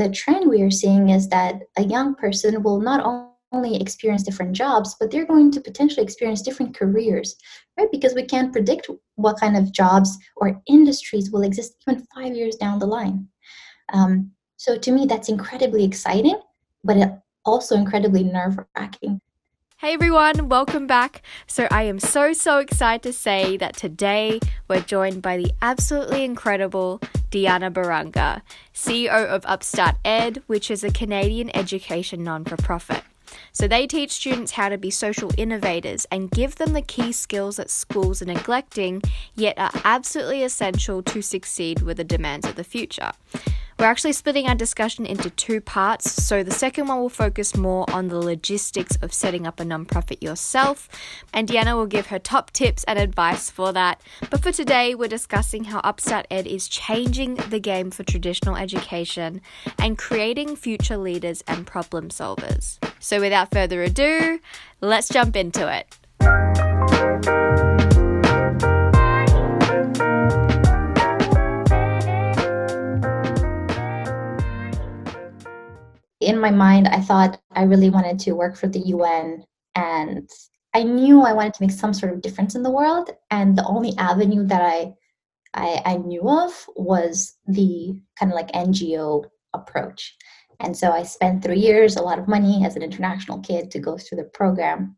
the trend we are seeing is that a young person will not only experience different jobs, but they're going to potentially experience different careers, right? Because we can't predict what kind of jobs or industries will exist even five years down the line. Um, so to me, that's incredibly exciting, but it also incredibly nerve wracking. Hey everyone, welcome back. So, I am so, so excited to say that today we're joined by the absolutely incredible Diana Baranga, CEO of Upstart Ed, which is a Canadian education non for profit. So, they teach students how to be social innovators and give them the key skills that schools are neglecting, yet are absolutely essential to succeed with the demands of the future. We're actually splitting our discussion into two parts. So, the second one will focus more on the logistics of setting up a nonprofit yourself, and Diana will give her top tips and advice for that. But for today, we're discussing how Upstart Ed is changing the game for traditional education and creating future leaders and problem solvers. So, without further ado, let's jump into it. In my mind, I thought I really wanted to work for the UN and I knew I wanted to make some sort of difference in the world. And the only avenue that I I, I knew of was the kind of like NGO approach. And so I spent three years, a lot of money as an international kid to go through the program.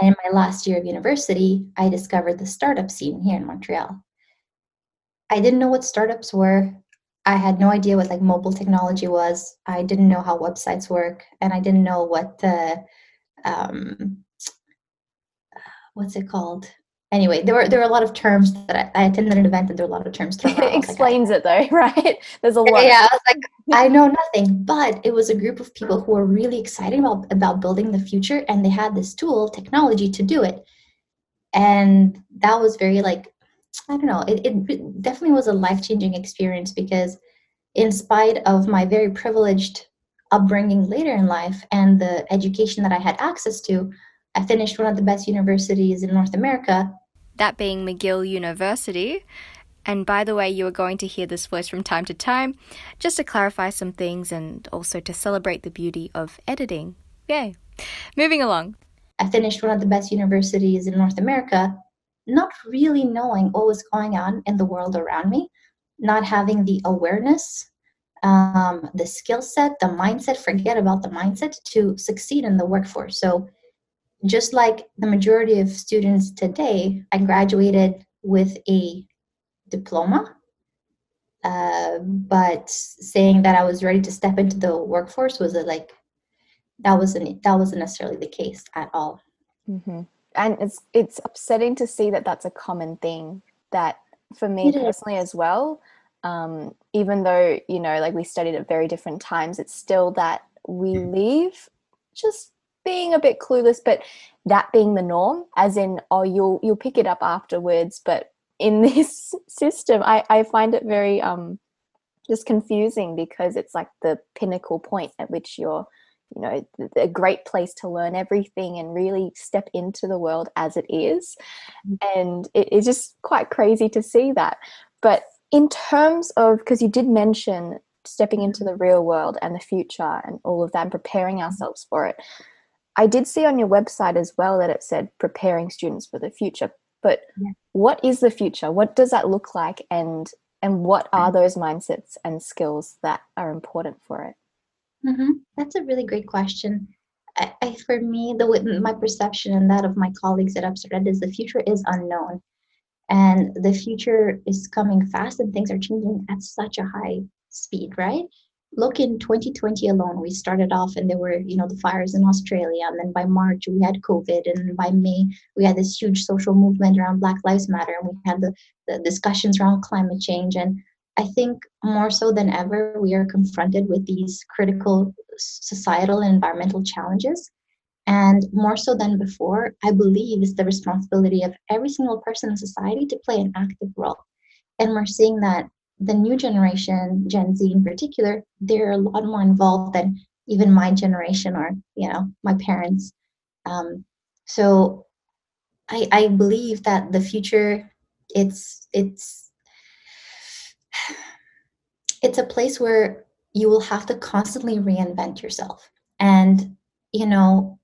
And in my last year of university, I discovered the startup scene here in Montreal. I didn't know what startups were. I had no idea what like mobile technology was. I didn't know how websites work, and I didn't know what the um, what's it called. Anyway, there were there were a lot of terms that I, I attended an event and there were a lot of terms It explains like, it though, right? There's a lot. Yeah, I was like, I know nothing, but it was a group of people who were really excited about about building the future, and they had this tool, technology, to do it, and that was very like I don't know, it, it definitely was a life changing experience because, in spite of my very privileged upbringing later in life and the education that I had access to, I finished one of the best universities in North America. That being McGill University. And by the way, you are going to hear this voice from time to time, just to clarify some things and also to celebrate the beauty of editing. Yay! Moving along. I finished one of the best universities in North America not really knowing what was going on in the world around me, not having the awareness, um, the skill set, the mindset, forget about the mindset to succeed in the workforce. So, just like the majority of students today, I graduated with a diploma. Uh, but saying that I was ready to step into the workforce was a, like that wasn't that wasn't necessarily the case at all. Mm-hmm and it's it's upsetting to see that that's a common thing that for me personally as well. Um, even though you know like we studied at very different times it's still that we mm. leave just being a bit clueless but that being the norm as in oh you'll you'll pick it up afterwards. But in this system i i find it very um just confusing because it's like the pinnacle point at which you're you know a great place to learn everything and really step into the world as it is mm-hmm. and it is just quite crazy to see that but in terms of because you did mention stepping into the real world and the future and all of that and preparing mm-hmm. ourselves for it i did see on your website as well that it said preparing students for the future but yeah. what is the future what does that look like and and what are mm-hmm. those mindsets and skills that are important for it Mm-hmm. That's a really great question. I, I, for me, the my perception and that of my colleagues at Upstart is the future is unknown, and the future is coming fast, and things are changing at such a high speed. Right? Look in 2020 alone, we started off, and there were you know the fires in Australia, and then by March we had COVID, and by May we had this huge social movement around Black Lives Matter, and we had the, the discussions around climate change, and I think more so than ever, we are confronted with these critical societal and environmental challenges. And more so than before, I believe it's the responsibility of every single person in society to play an active role. And we're seeing that the new generation, Gen Z in particular, they're a lot more involved than even my generation or, you know, my parents. Um, so I, I believe that the future, it's it's it's a place where you will have to constantly reinvent yourself. And, you know,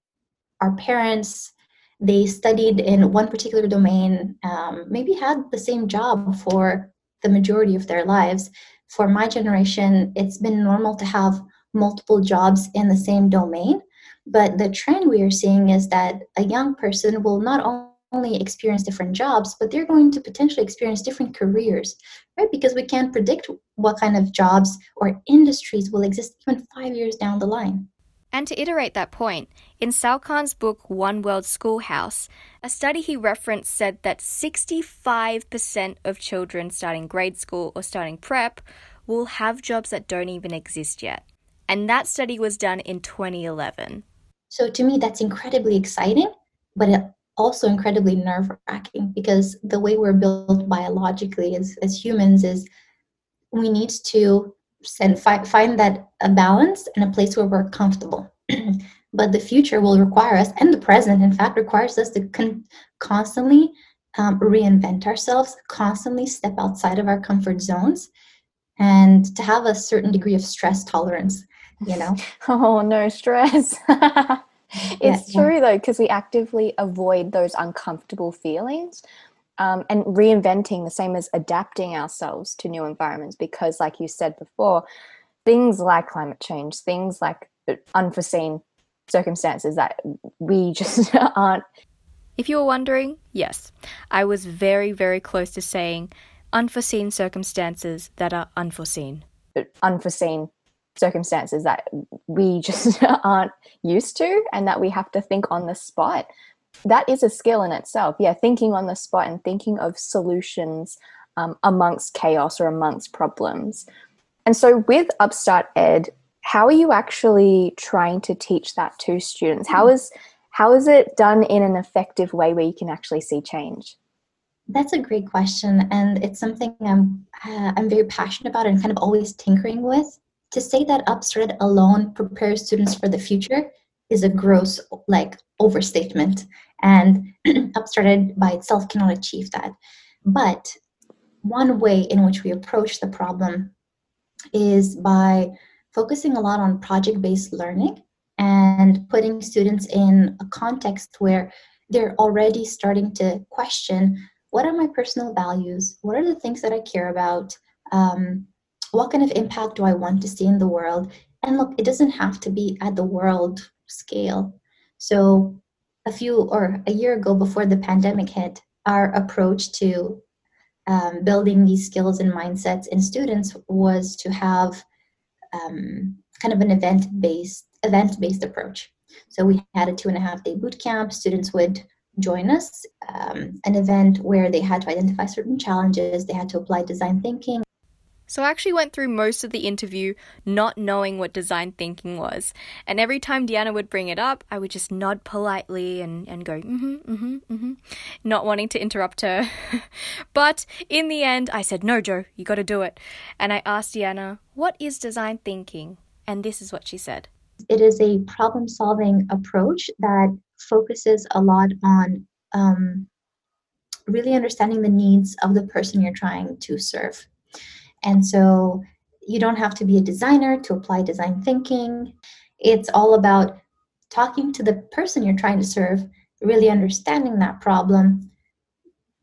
our parents, they studied in one particular domain, um, maybe had the same job for the majority of their lives. For my generation, it's been normal to have multiple jobs in the same domain. But the trend we are seeing is that a young person will not only experience different jobs, but they're going to potentially experience different careers, right? Because we can't predict what kind of jobs or industries will exist even five years down the line. And to iterate that point, in Sal Khan's book One World Schoolhouse, a study he referenced said that 65% of children starting grade school or starting prep will have jobs that don't even exist yet. And that study was done in 2011. So to me, that's incredibly exciting, but also incredibly nerve wracking because the way we're built biologically as, as humans is we need to send, fi- find that a balance and a place where we're comfortable. but the future will require us, and the present, in fact, requires us to con- constantly um, reinvent ourselves, constantly step outside of our comfort zones, and to have a certain degree of stress tolerance you know oh no stress it's yeah, true yeah. though because we actively avoid those uncomfortable feelings um, and reinventing the same as adapting ourselves to new environments because like you said before things like climate change things like uh, unforeseen circumstances that we just aren't if you were wondering yes i was very very close to saying unforeseen circumstances that are unforeseen uh, unforeseen circumstances that we just aren't used to and that we have to think on the spot that is a skill in itself. Yeah thinking on the spot and thinking of solutions um, amongst chaos or amongst problems. And so with upstart ed how are you actually trying to teach that to students? How is how is it done in an effective way where you can actually see change? That's a great question and it's something i'm uh, i'm very passionate about and kind of always tinkering with to say that Upstart alone prepares students for the future is a gross like overstatement. And Upstart by itself cannot achieve that. But one way in which we approach the problem is by focusing a lot on project-based learning and putting students in a context where they're already starting to question what are my personal values? What are the things that i care about? Um, what kind of impact do I want to see in the world? And look, it doesn't have to be at the world scale. So, a few or a year ago, before the pandemic hit, our approach to um, building these skills and mindsets in students was to have um, kind of an event based event based approach. So we had a two and a half day boot camp. Students would join us, um, an event where they had to identify certain challenges. They had to apply design thinking so I actually went through most of the interview not knowing what design thinking was. And every time Deanna would bring it up, I would just nod politely and, and go, mm-hmm, mm-hmm, mm-hmm, not wanting to interrupt her. but in the end, I said, no, Joe, you gotta do it. And I asked Deanna, what is design thinking? And this is what she said. It is a problem solving approach that focuses a lot on um, really understanding the needs of the person you're trying to serve. And so you don't have to be a designer to apply design thinking. It's all about talking to the person you're trying to serve, really understanding that problem,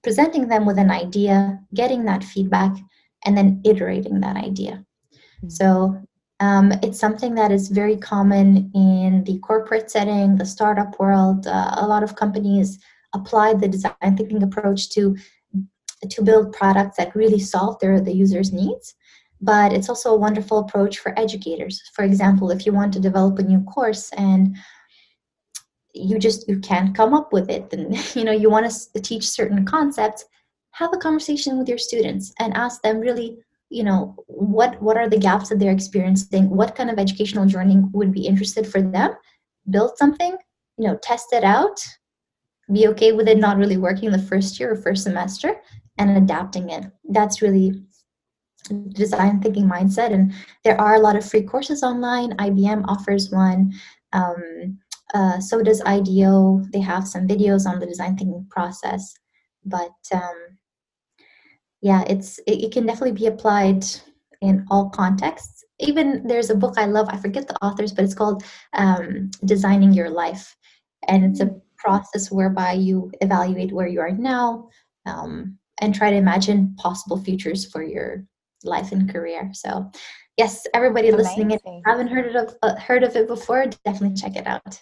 presenting them with an idea, getting that feedback, and then iterating that idea. Mm-hmm. So um, it's something that is very common in the corporate setting, the startup world. Uh, a lot of companies apply the design thinking approach to to build products that really solve their the user's needs. But it's also a wonderful approach for educators. For example if you want to develop a new course and you just you can't come up with it and you know you want to teach certain concepts have a conversation with your students and ask them really you know what what are the gaps that they're experiencing? What kind of educational journey would be interested for them? Build something you know test it out be okay with it not really working the first year or first semester and adapting it. That's really design thinking mindset. And there are a lot of free courses online. IBM offers one. Um, uh, so does IDEO. They have some videos on the design thinking process. But um, yeah, it's it, it can definitely be applied in all contexts. even there's a book I love, I forget the authors, but it's called um, Designing Your Life. And it's a process whereby you evaluate where you are now um, and try to imagine possible futures for your life and career. So, yes, everybody Amazing. listening, if you haven't heard of uh, heard of it before, definitely check it out.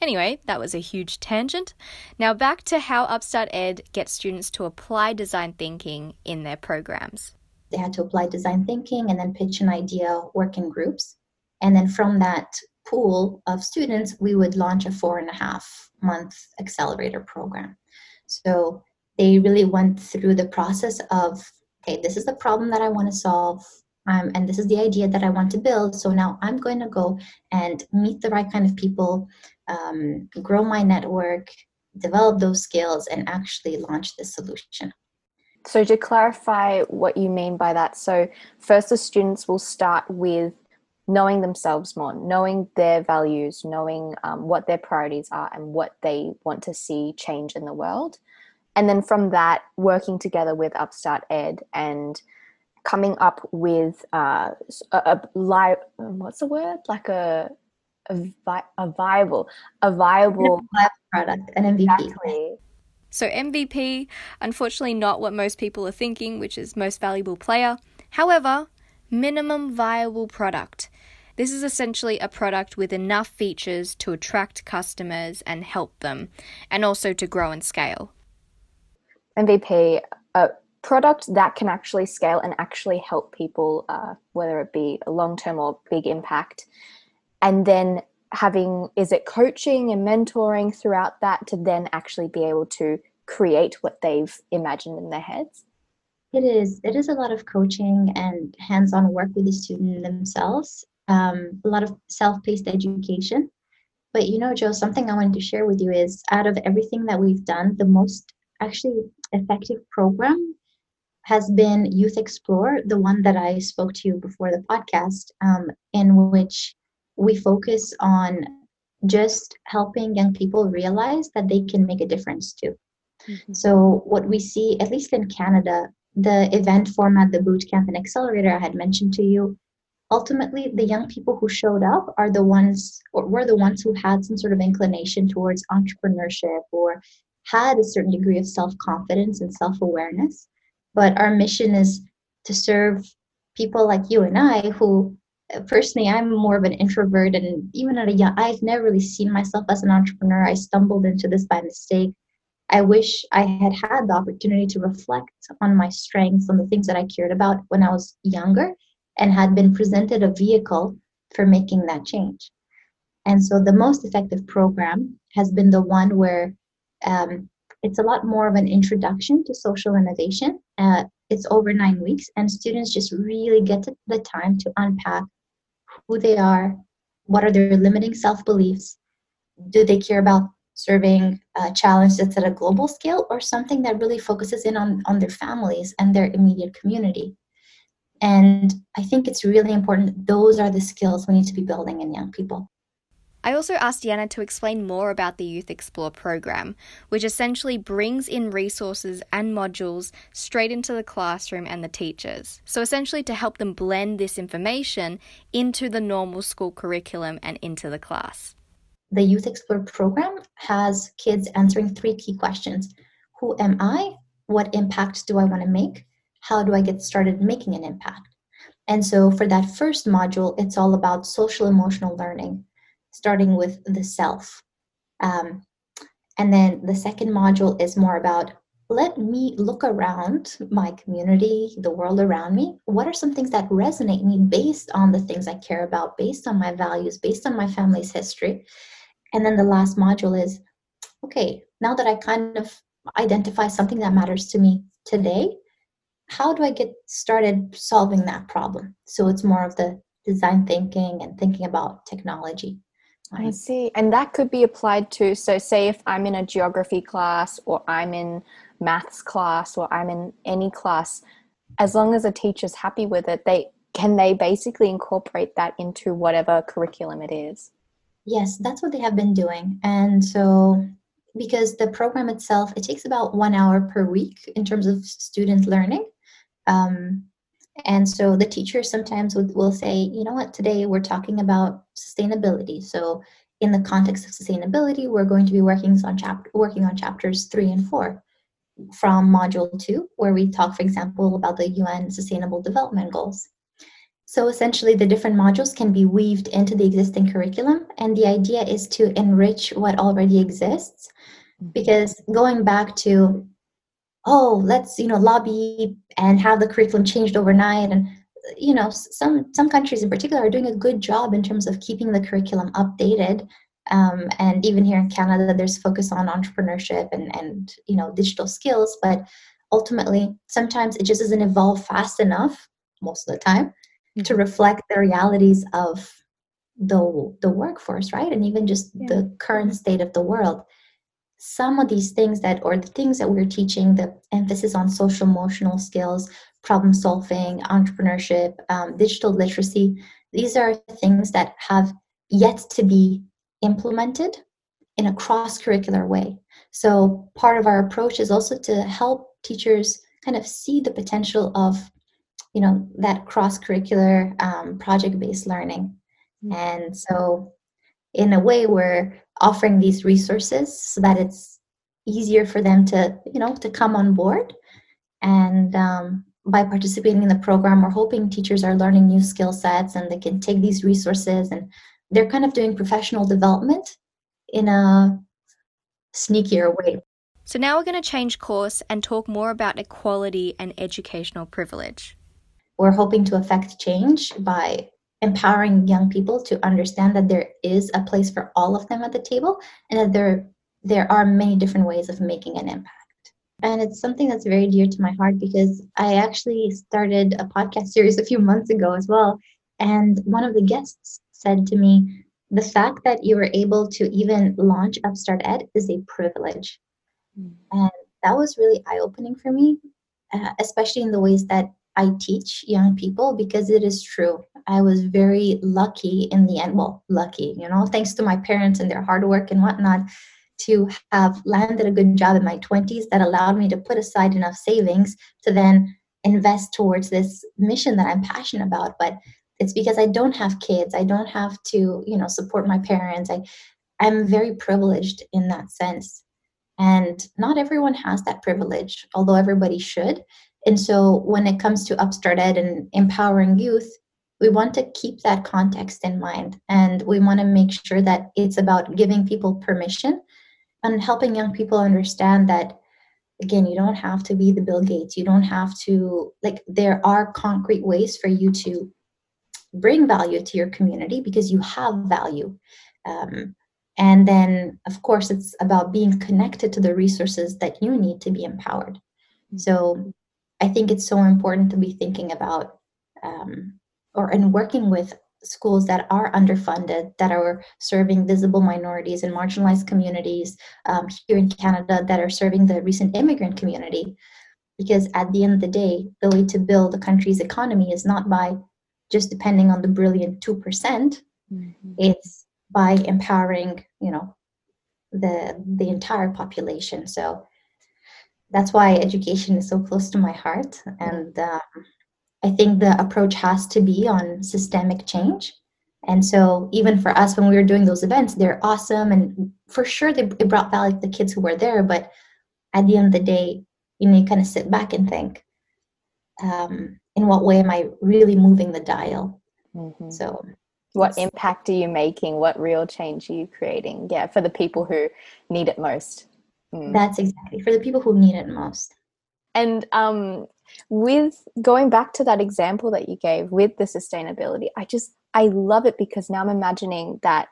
Anyway, that was a huge tangent. Now back to how Upstart Ed gets students to apply design thinking in their programs. They had to apply design thinking and then pitch an idea, work in groups. And then from that pool of students, we would launch a four and a half month accelerator program. So they really went through the process of okay, this is the problem that I want to solve. Um, and this is the idea that I want to build. So now I'm going to go and meet the right kind of people, um, grow my network, develop those skills, and actually launch the solution. So, to clarify what you mean by that, so first the students will start with knowing themselves more, knowing their values, knowing um, what their priorities are, and what they want to see change in the world. And then from that, working together with Upstart Ed and coming up with uh, a, a live, what's the word? Like a a, vi- a viable, a viable product, an MVP. Exactly. So MVP, unfortunately, not what most people are thinking, which is most valuable player. However, minimum viable product. This is essentially a product with enough features to attract customers and help them, and also to grow and scale. MVP, a product that can actually scale and actually help people, uh, whether it be a long term or big impact. And then having is it coaching and mentoring throughout that to then actually be able to create what they've imagined in their heads? It is. It is a lot of coaching and hands-on work with the student themselves um, a lot of self-paced education. But you know joe something i wanted to share with you is out of everything that we've done the most actually effective program has been youth explore the one that i spoke to you before the podcast um, in which we focus on just helping young people realize that they can make a difference too. Mm-hmm. So, what we see, at least in Canada, the event format, the boot camp and accelerator I had mentioned to you, ultimately the young people who showed up are the ones, or were the ones who had some sort of inclination towards entrepreneurship or had a certain degree of self confidence and self awareness. But our mission is to serve people like you and I who uh, personally i'm more of an introvert and even at a young i've never really seen myself as an entrepreneur i stumbled into this by mistake i wish i had had the opportunity to reflect on my strengths on the things that i cared about when i was younger and had been presented a vehicle for making that change and so the most effective program has been the one where um, it's a lot more of an introduction to social innovation uh, it's over nine weeks and students just really get the time to unpack who they are, what are their limiting self beliefs, do they care about serving a challenge that's at a global scale or something that really focuses in on, on their families and their immediate community. And I think it's really important. Those are the skills we need to be building in young people. I also asked Deanna to explain more about the Youth Explore program, which essentially brings in resources and modules straight into the classroom and the teachers. So, essentially, to help them blend this information into the normal school curriculum and into the class. The Youth Explore program has kids answering three key questions Who am I? What impact do I want to make? How do I get started making an impact? And so, for that first module, it's all about social emotional learning starting with the self. Um, and then the second module is more about let me look around my community, the world around me. What are some things that resonate me based on the things I care about, based on my values, based on my family's history? And then the last module is okay, now that I kind of identify something that matters to me today, how do I get started solving that problem? So it's more of the design thinking and thinking about technology. I see. And that could be applied to, so say if I'm in a geography class or I'm in maths class or I'm in any class, as long as a teacher's happy with it, they can they basically incorporate that into whatever curriculum it is. Yes, that's what they have been doing. And so because the program itself, it takes about one hour per week in terms of student learning. Um, And so the teacher sometimes would, will say, you know what, today we're talking about sustainability. So in the context of sustainability, we're going to be working on chapter working on chapters three and four from module two, where we talk, for example, about the UN Sustainable Development Goals. So essentially, the different modules can be weaved into the existing curriculum, and the idea is to enrich what already exists. Mm-hmm. Because going back to, oh, let's you know lobby and have the curriculum changed overnight, and you know some some countries in particular are doing a good job in terms of keeping the curriculum updated. Um, and even here in canada there's focus on entrepreneurship and and you know digital skills. But ultimately sometimes it just doesn't evolve fast enough most of the time mm-hmm. to reflect the realities of the the workforce right? And even just yeah. the current state of the world some of these things that or the things that we're teaching the emphasis on social emotional skills problem solving, entrepreneurship, um, digital literacy. These are things that have yet to be implemented in a cross curricular way. So, part of our approach is also to help teachers kind of see the potential of you know that cross curricular um, project based learning mm-hmm. and so in a way we're offering these resources so that it's easier for them to you know to come on board and um, by participating in the program, we're hoping teachers are learning new skill sets and they can take these resources and they're kind of doing professional development in a sneakier way. So now we're going to change course and talk more about equality and educational privilege. We're hoping to affect change by empowering young people to understand that there is a place for all of them at the table and that there there are many different ways of making an impact and it's something that's very dear to my heart because I actually started a podcast series a few months ago as well. And one of the guests said to me, the fact that you were able to even launch Upstart Ed is a privilege. Mm. And that was really eye opening for me, uh, especially in the ways that I teach young people because it is true. I was very lucky in the end. Well, lucky, you know, thanks to my parents and their hard work and whatnot to have landed a good job in my 20s that allowed me to put aside enough savings to then invest towards this mission that I'm passionate about. But it's because I don't have kids. I don't have to, you know, support my parents. I I'm very privileged in that sense. And not everyone has that privilege, although everybody should. And so when it comes to Upstart Ed and empowering youth, we want to keep that context in mind. And we want to make sure that it's about giving people permission and helping young people understand that again you don't have to be the bill gates. You don't have to like there are concrete ways for you to bring value to your community because you have value. Um, and then of course it's about being connected to the resources that you need to be empowered. So i think it's so important to be thinking about um, or and working with schools that are underfunded, that are serving visible minorities and marginalized communities um, here in Canada, that are serving the recent immigrant community. Because at the end of the day, the way to build a country's economy is not by just depending on the brilliant 2%, percent mm hmm it's by empowering, you know, the the entire population. So that's why education is so close to my heart. And um, I think the approach has to be on systemic change. And so, even for us, when we were doing those events, they're awesome. And for sure, they, it brought back the kids who were there. But at the end of the day, you know, you kind of sit back and think, um, in what way am I really moving the dial? Mm-hmm. So, what impact are you making? What real change are you creating? Yeah, for the people who need it most. Mm. That's exactly for the people who need it most. And um, with going back to that example that you gave with the sustainability, I just I love it because now I'm imagining that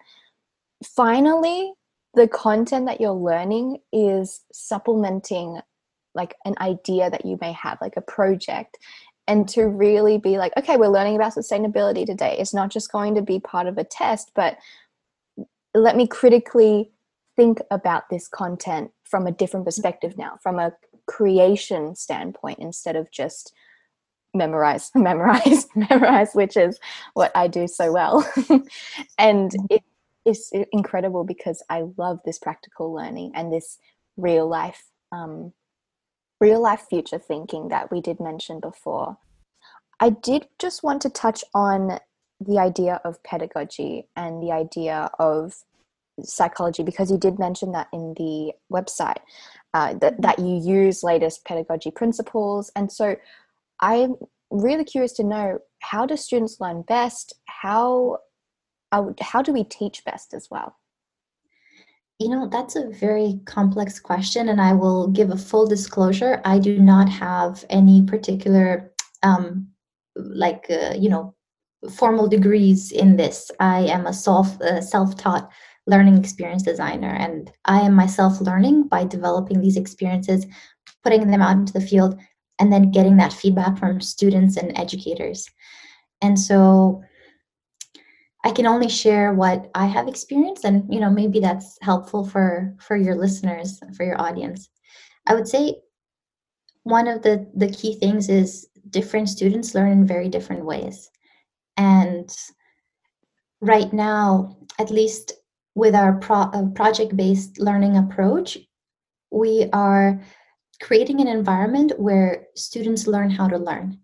finally the content that you're learning is supplementing like an idea that you may have, like a project. And to really be like, okay, we're learning about sustainability today. It's not just going to be part of a test, but let me critically think about this content from a different perspective now, from a creation standpoint instead of just memorize, memorize, memorize, which is what I do so well. and mm-hmm. it is incredible because I love this practical learning and this real life, um, real life future thinking that we did mention before. I did just want to touch on the idea of pedagogy and the idea of psychology because you did mention that in the website uh, that, mm-hmm. that you use latest pedagogy principles. And so i'm really curious to know how do students learn best? How how do we teach best as well? You know that's a very complex question and i will give a full disclosure. I do not have any particular um, like uh, you know formal degrees in this. I am a self uh, self-taught learning experience designer. And i am myself learning by developing these experiences putting them out into the field and then getting that feedback from students and educators. And so i can only share what i have experienced and you know maybe that's helpful for for your listeners for your audience. I would say one of the the key things is different students learn in very different ways. And right now at least with our pro- uh, project based learning approach we are creating an environment where students learn how to learn.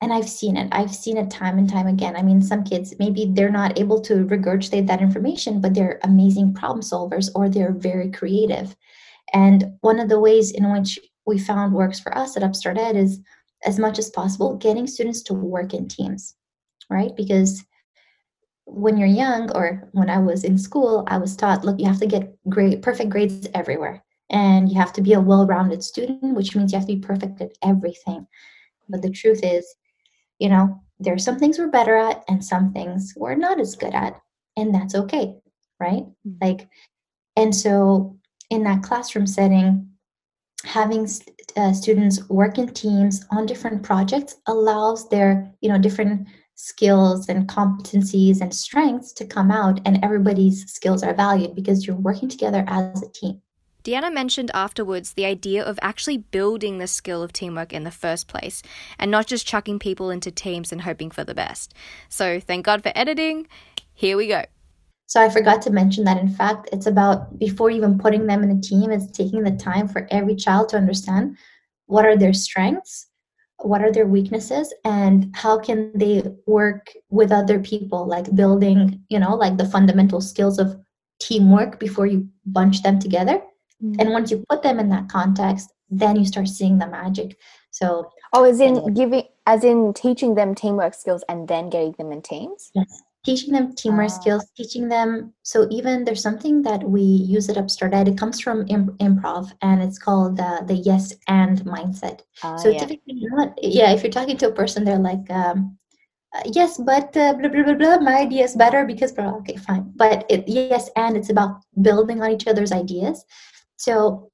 And i've seen it. I've seen it time and time again. I mean some kids maybe they're not able to regurgitate that information but they're amazing problem solvers or they're very creative. And one of the ways in which we found works for us at upstart ed is as much as possible getting students to work in teams right? Because when you're young or when i was in school i was taught look you have to get great perfect grades everywhere. And you have to be a well-rounded student which means you have to be perfect at everything. But the truth is you know there are some things we're better at and some things we're not as good at and that's okay right? Mm-hmm. like and so in that classroom setting having uh, students work in teams on different projects allows their you know different skills and competencies and strengths to come out and everybody's skills are valued because you're working together as a team Deanna mentioned afterwards the idea of actually building the skill of teamwork in the first place and not just chucking people into teams and hoping for the best. So, thank God for editing. Here we go. So I forgot to mention that in fact, it's about before even putting them in a team, it's taking the time for every child to understand what are their strengths, what are their weaknesses, and how can they work with other people, like building, you know, like the fundamental skills of teamwork before you bunch them together. Mm-hmm. And once you put them in that context, then you start seeing the magic. So Oh, as in giving as in teaching them teamwork skills and then getting them in teams? Yes teaching them teamwork uh, skills teaching them so even there's something that we use at upstart ed it comes from imp- improv and it's called the the yes and mindset. Uh, so yeah. typically not yeah if you're talking to a person they're like um, uh, yes but uh, blah, blah blah blah my idea is better because blah, okay fine. But it, yes and it's about building on each other's ideas. So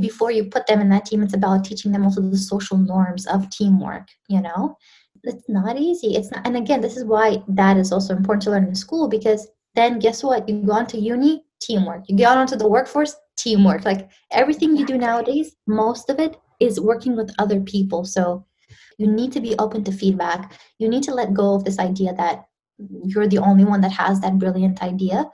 before you put them in that team it's about teaching them also the social norms of teamwork you know it's not easy. It's not and again this is why that is also important to learn in school because then guess what? You go on to uni teamwork. You get onto the workforce teamwork. Like everything you do nowadays most of it is working with other people. So you need to be open to feedback. You need to let go of this idea that you're the only one that has that brilliant idea.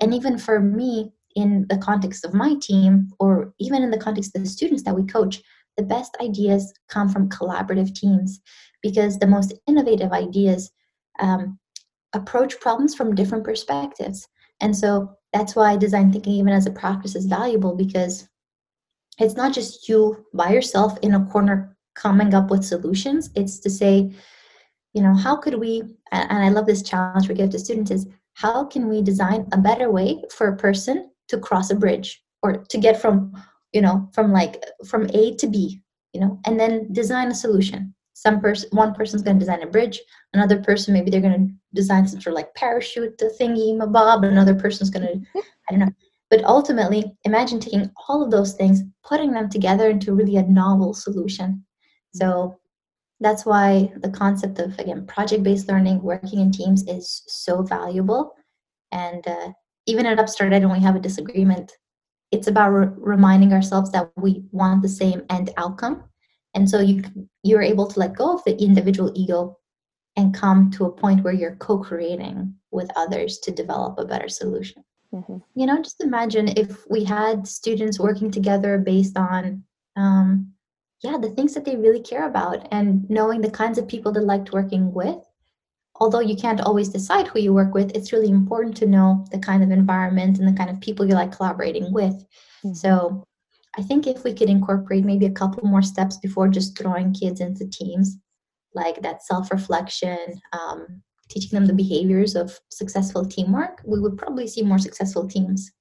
And even for me in the context of my team or even in the context of the students that we coach the best ideas come from collaborative teams because the most innovative ideas um, approach problems from different perspectives. And so that's why design thinking, even as a practice, is valuable because it's not just you by yourself in a corner coming up with solutions. It's to say, you know, how could we, and I love this challenge we give to students is how can we design a better way for a person to cross a bridge or to get from, you know, from like from A to B, you know, and then design a solution some person one person's going to design a bridge another person maybe they're going to design some sort of like parachute thingy mabob another person's going to i don't know. But ultimately imagine taking all of those things putting them together into really a novel solution. So that's why the concept of again project based learning working in teams is so valuable. And uh, even at upstart when we have a disagreement. It's about re- reminding ourselves that we want the same end outcome and so you you're able to let go of the individual ego and come to a point where you're co-creating with others to develop a better solution mm-hmm. you know just imagine if we had students working together based on um, yeah, the things that they really care about and knowing the kinds of people they liked working with. Although you can't always decide who you work with, it's really important to know the kind of environment and the kind of people you like collaborating with. Mm-hmm. So I think if we could incorporate maybe a couple more steps before just throwing kids into teams, like that self reflection, um, teaching them the behaviors of successful teamwork, we would probably see more successful teams.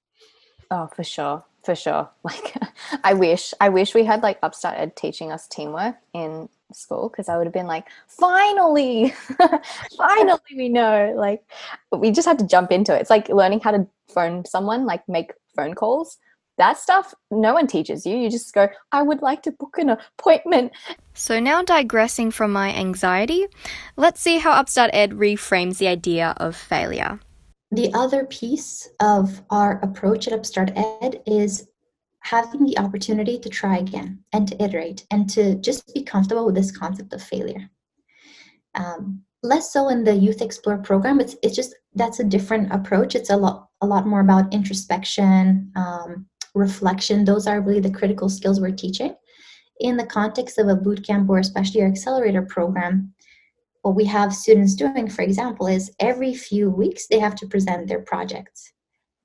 Oh, for sure. For sure. Like I wish I wish we had like Upstart Ed teaching us teamwork in school because I would have been like, finally, finally we know. Like we just had to jump into it. It's like learning how to phone someone, like make phone calls that stuff no one teaches you. You just go i would like to book an appointment. So now digressing from my anxiety let's see how upstart ed reframes the idea of failure. The other piece of our approach at upstart ed is having the opportunity to try again and to iterate and to just be comfortable with this concept of failure. Um, less so in the youth explore program. It's, it's just that's a different approach. It's a lot a lot more about introspection um, reflection, those are really the critical skills we're teaching. In the context of a boot camp or especially our accelerator program, what we have students doing, for example, is every few weeks they have to present their projects.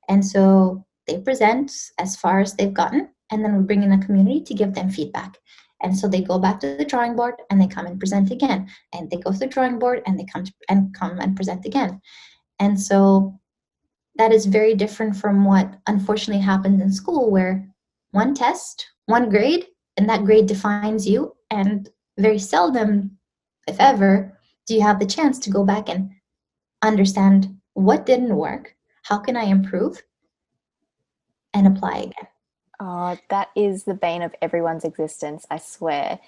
And so they present as far as they've gotten, and then we bring in a community to give them feedback. And so they go back to the drawing board and they come and present again. And they go to the drawing board and they come to, and come and present again. And so that is very different from what unfortunately happens in school where one test one grade and that grade defines you. And very seldom if ever do you have the chance to go back and understand what didn't work how can i improve and apply again. Oh that is the bane of everyone's existence i swear.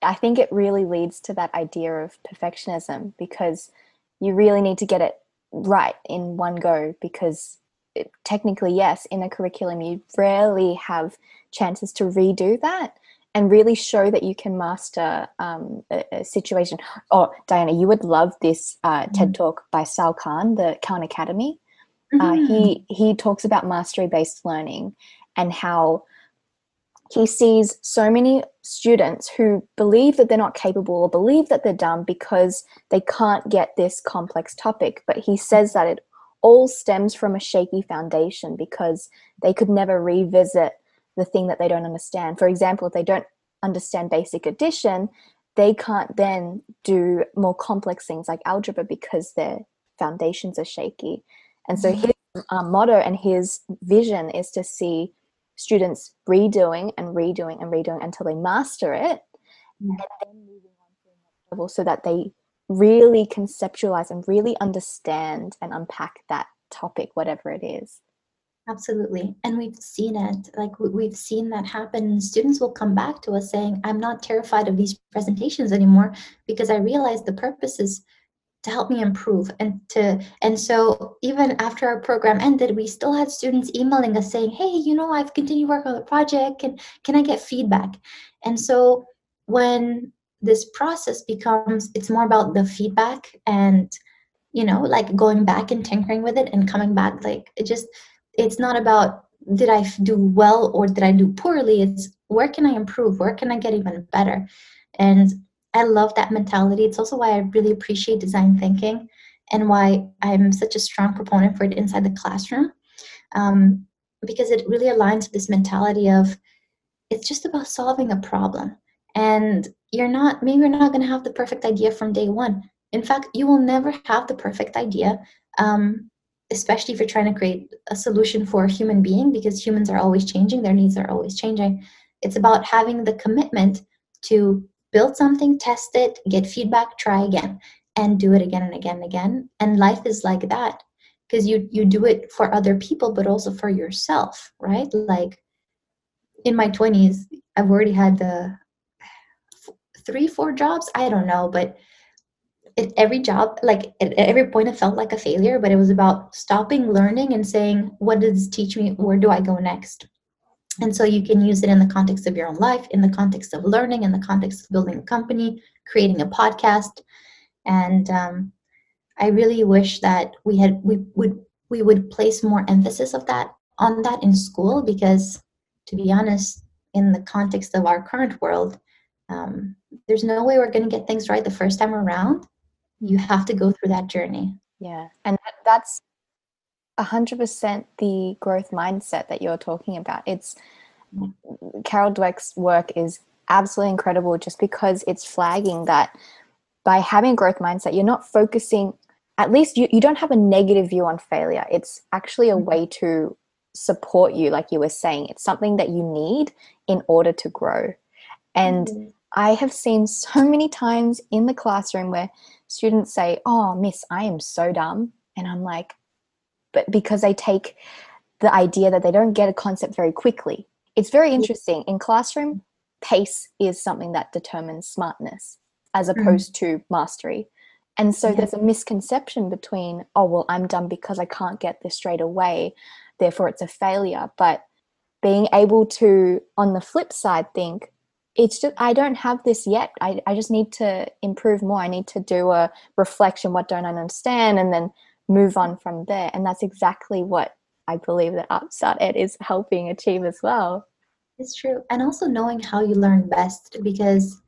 I think it really leads to that idea of perfectionism because you really need to get it right in one go because it, technically, yes, in a curriculum, you rarely have chances to redo that and really show that you can master um, a, a, situation. Oh, Diana, you would love this uh, mm-hmm. TED talk by Sal Khan, the Khan Academy. Mm-hmm. Uh, he mm-hmm. he talks about mastery based learning and how he sees so many students who believe that they're not capable or believe that they're dumb because they can't get this complex topic. But he says that it all stems from a shaky foundation because they could never revisit the thing that they don't understand. For example, if they don't understand basic addition, they can't then do more complex things like algebra because their foundations are shaky. And so mm-hmm. his um, motto and his vision is to see students redoing and redoing and redoing until they master it mm. and then moving on to the next level so that they really conceptualize and really understand and unpack that topic whatever it is. Absolutely. And we've seen it. Like we've seen that happen. Students will come back to us saying i'm not terrified of these presentations anymore because i realize the purpose is to help me improve. And to and so even after our program ended we still had students emailing us saying hey you know i've continued work on the project. And can i get feedback? And so when this process becomes it's more about the feedback and you know like going back and tinkering with it and coming back like it just it's not about did i do well or did i do poorly. It's where can i improve? Where can i get even better? And I love that mentality. It's also why I really appreciate design thinking and why I'm such a strong proponent for it inside the classroom. Um, because it really aligns with this mentality of it's just about solving a problem. And you're not, maybe you're not going to have the perfect idea from day one. In fact, you will never have the perfect idea, um, especially if you're trying to create a solution for a human being, because humans are always changing, their needs are always changing. It's about having the commitment to build something, test it, get feedback, try again, and do it again and again and again. And life is like that because you you do it for other people, but also for yourself, right? Like in my twenties, I've already had the three, four jobs. I don't know, but at every job, like at every point, it felt like a failure. But it was about stopping learning and saying, "What does this teach me? Where do I go next?" And so you can use it in the context of your own life, in the context of learning, in the context of building a company, creating a podcast. And um, I really wish that we had we would we would place more emphasis of that on that in school because to be honest, in the context of our current world, um, there's no way we're going to get things right the first time around. You have to go through that journey. Yeah. And that's 100% the growth mindset that you're talking about. It's carol dweck's work is absolutely incredible just because it's flagging that by having growth mindset you're not focusing at least you, you don't have a negative view on failure. It's actually a mm-hmm. way to support you like you were saying. It's something that you need in order to grow. And mm-hmm. i have seen so many times in the classroom where students say oh miss i am so dumb. And i'm like but because they take the idea that they don't get a concept very quickly. It's very interesting. In classroom pace is something that determines smartness as mm-hmm. opposed mm. to mastery. And so yeah. there's a misconception between oh well i'm dumb because i can't get this straight away therefore it's a failure. But being able to on the flip side think it's just i don't have this yet. I, I just need to improve more. I need to do a reflection what don't i understand? And then move on from there. And that's exactly what i believe that upstart ed is helping achieve as well. It's true. And also knowing how you learn best because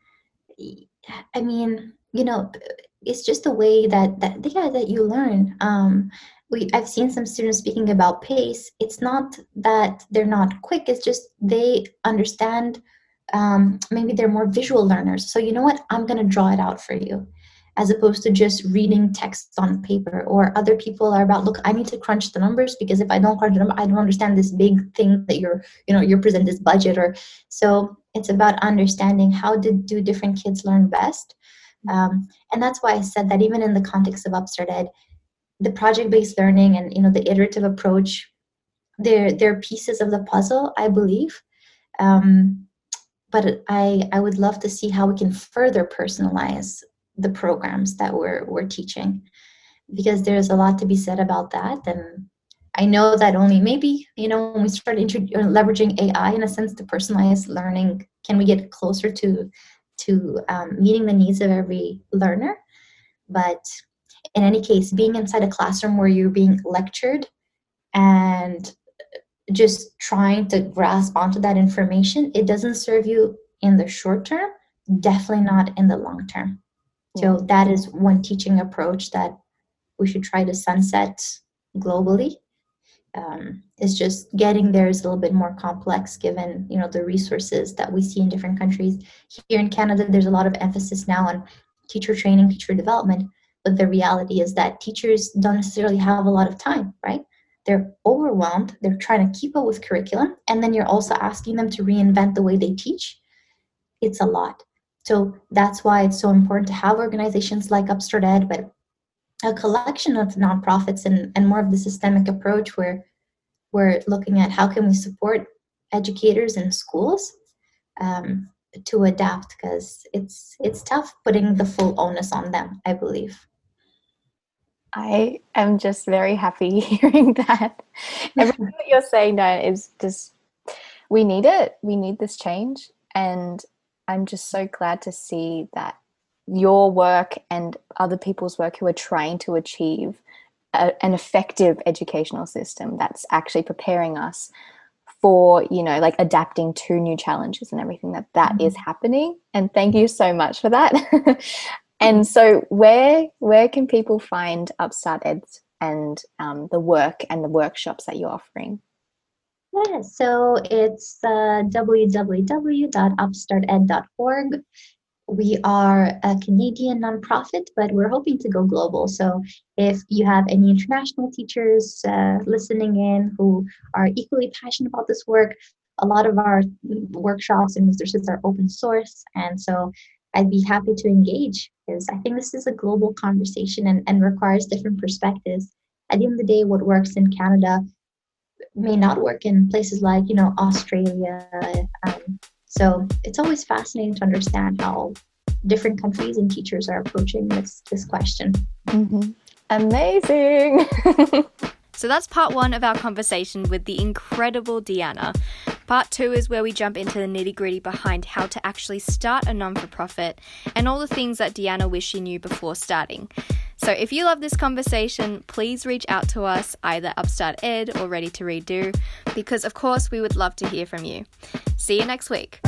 i mean you know it's just the way that that yeah that you learn. Um we i've seen some students speaking about pace. It's not that they're not quick. It's just they understand um, maybe they're more visual learners. So you know what? I'm going to draw it out for you as opposed to just reading text on paper or other people are about look i need to crunch the numbers because if i don't crunch the them i don't understand this big thing that you're you know you're present this budget or so it's about understanding how did do different kids learn best um, and that's why I said that even in the context of Upstart Ed, the project-based learning and you know the iterative approach, they're they're pieces of the puzzle, I believe. Um, but I I would love to see how we can further personalize the programs that we're we're teaching, because there's a lot to be said about that. And I know that only maybe you know when we start leveraging AI in a sense to personalize learning, can we get closer to to um, meeting the needs of every learner. But in any case, being inside a classroom where you're being lectured and just trying to grasp onto that information, it doesn't serve you in the short term, definitely not in the long term. So that is one teaching approach that we should try to sunset globally. Um, is just getting there is a little bit more complex given you know the resources that we see in different countries. Here in canada there's a lot of emphasis now on teacher training teacher development but the reality is that teachers don't necessarily have a lot of time right? They're overwhelmed they're trying to keep up with curriculum and then you're also asking them to reinvent the way they teach. It's a lot so that's why it's so important to have organizations like upstart ed but a collection of nonprofits and, and more of the systemic approach where we're looking at how can we support educators and schools um, to adapt because it's it's tough putting the full onus on them i believe. I am just very happy hearing that. Everything that you're saying now is just we need it. We need this change. And i'm just so glad to see that your work and other people's work who are trying to achieve a, an effective educational system that's actually preparing us for you know like adapting to new challenges and everything that that mm-hmm. is happening. And thank you so much for that. And so where where can people find upstart ed and um, the work and the workshops that you're offering yeah so it's uh, www.upstarted.org we are a Canadian nonprofit, but we're hoping to go global. So if you have any international teachers uh, listening in who are equally passionate about this work, a lot of our workshops and resources are open source. And so I'd be happy to engage because I think this is a global conversation and, and requires different perspectives. At the end of the day, what works in Canada may not work in places like, you know, Australia, um, so it's always fascinating to understand how different countries and teachers are approaching this this question. Mm-hmm. Amazing. so that's part one of our conversation with the incredible Deanna. Part two is where we jump into the nitty gritty behind how to actually start a non for profit and all the things that Deanna wished she knew before starting. So if you love this conversation, please reach out to us, either Upstart Ed or Ready to Redo, because of course we would love to hear from you. See you next week.